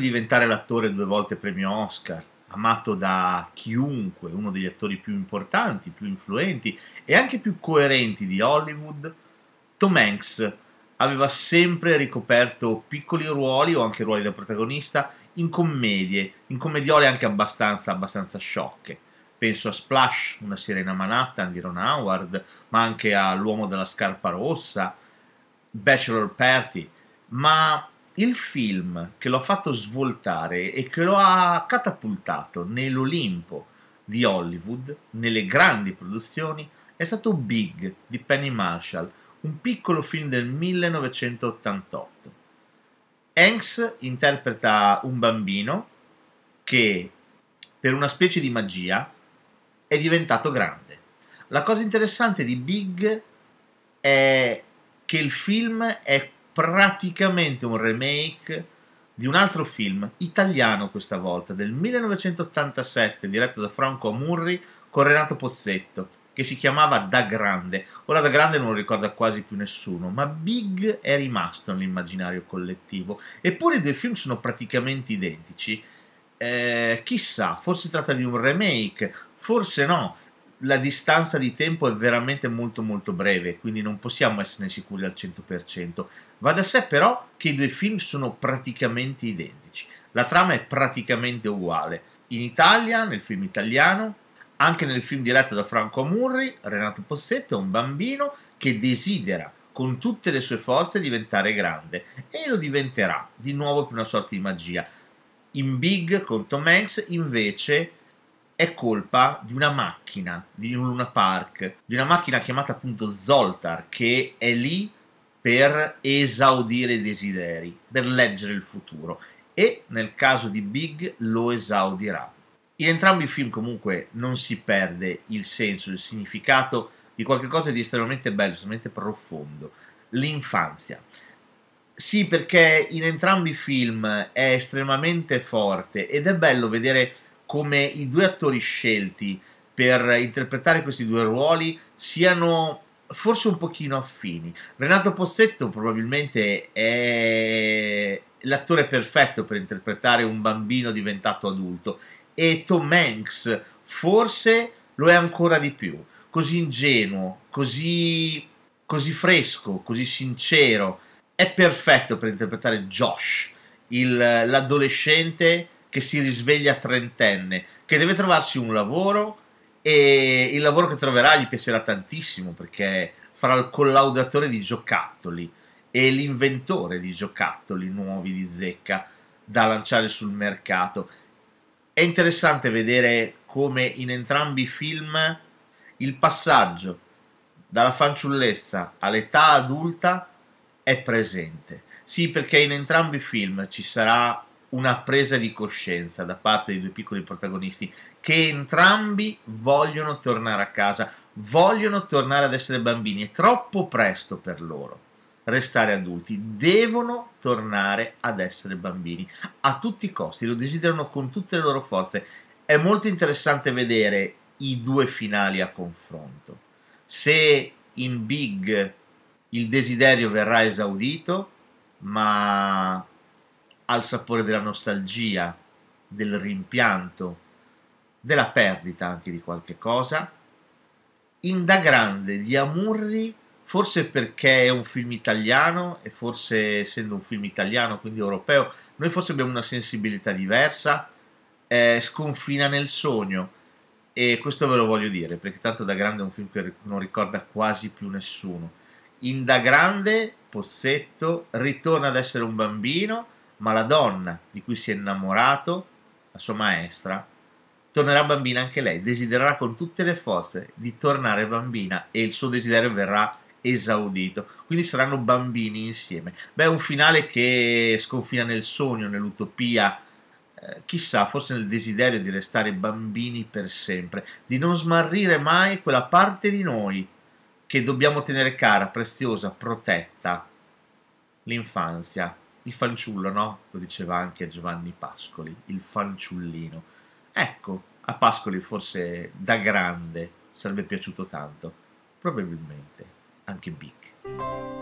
di diventare l'attore due volte premio Oscar, amato da chiunque, uno degli attori più importanti, più influenti e anche più coerenti di Hollywood, Tom Hanks aveva sempre ricoperto piccoli ruoli o anche ruoli da protagonista in commedie, in commediole anche abbastanza, abbastanza sciocche. Penso a Splash, una sirena Manhattan di Ron Howard, ma anche a L'uomo della scarpa rossa, Bachelor Party, ma il film che lo ha fatto svoltare e che lo ha catapultato nell'Olimpo di Hollywood, nelle grandi produzioni, è stato Big di Penny Marshall, un piccolo film del 1988. Hanks interpreta un bambino che, per una specie di magia, è diventato grande. La cosa interessante di Big è che il film è praticamente un remake di un altro film, italiano questa volta, del 1987, diretto da Franco Amurri con Renato Pozzetto, che si chiamava Da Grande. Ora Da Grande non lo ricorda quasi più nessuno, ma Big è rimasto nell'immaginario collettivo. Eppure i due film sono praticamente identici. Eh, chissà, forse tratta di un remake, forse no. La distanza di tempo è veramente molto molto breve, quindi non possiamo essere sicuri al 100%. Va da sé però che i due film sono praticamente identici. La trama è praticamente uguale. In Italia, nel film italiano, anche nel film diretto da Franco Amurri, Renato Possetto è un bambino che desidera con tutte le sue forze diventare grande e lo diventerà di nuovo per una sorta di magia. In Big con Tom Hanks invece è colpa di una macchina, di un Luna Park, di una macchina chiamata appunto Zoltar che è lì per esaudire i desideri, per leggere il futuro e nel caso di Big lo esaudirà. In entrambi i film comunque non si perde il senso, il significato di qualcosa di estremamente bello, estremamente profondo, l'infanzia. Sì, perché in entrambi i film è estremamente forte ed è bello vedere come i due attori scelti per interpretare questi due ruoli siano forse un pochino affini. Renato Possetto probabilmente è l'attore perfetto per interpretare un bambino diventato adulto e Tom Hanks forse lo è ancora di più, così ingenuo, così, così fresco, così sincero, è perfetto per interpretare Josh, il, l'adolescente che si risveglia trentenne, che deve trovarsi un lavoro e il lavoro che troverà gli piacerà tantissimo perché farà il collaudatore di giocattoli e l'inventore di giocattoli nuovi di zecca da lanciare sul mercato. È interessante vedere come in entrambi i film il passaggio dalla fanciullezza all'età adulta è presente. Sì, perché in entrambi i film ci sarà una presa di coscienza da parte dei due piccoli protagonisti che entrambi vogliono tornare a casa, vogliono tornare ad essere bambini, è troppo presto per loro restare adulti, devono tornare ad essere bambini a tutti i costi, lo desiderano con tutte le loro forze. È molto interessante vedere i due finali a confronto. Se in Big il desiderio verrà esaudito, ma al sapore della nostalgia, del rimpianto, della perdita anche di qualche cosa. In Da Grande di Amurri, forse perché è un film italiano e forse essendo un film italiano, quindi europeo, noi forse abbiamo una sensibilità diversa, eh, sconfina nel sogno. E questo ve lo voglio dire, perché tanto da grande è un film che non ricorda quasi più nessuno. In da grande, Pozzetto ritorna ad essere un bambino, ma la donna di cui si è innamorato, la sua maestra, tornerà bambina anche lei, desidererà con tutte le forze di tornare bambina e il suo desiderio verrà esaudito. Quindi saranno bambini insieme. Beh, un finale che sconfina nel sogno, nell'utopia, eh, chissà, forse nel desiderio di restare bambini per sempre, di non smarrire mai quella parte di noi che dobbiamo tenere cara, preziosa, protetta, l'infanzia, il fanciullo, no? Lo diceva anche Giovanni Pascoli, il fanciullino. Ecco, a Pascoli forse da grande sarebbe piaciuto tanto, probabilmente anche Big.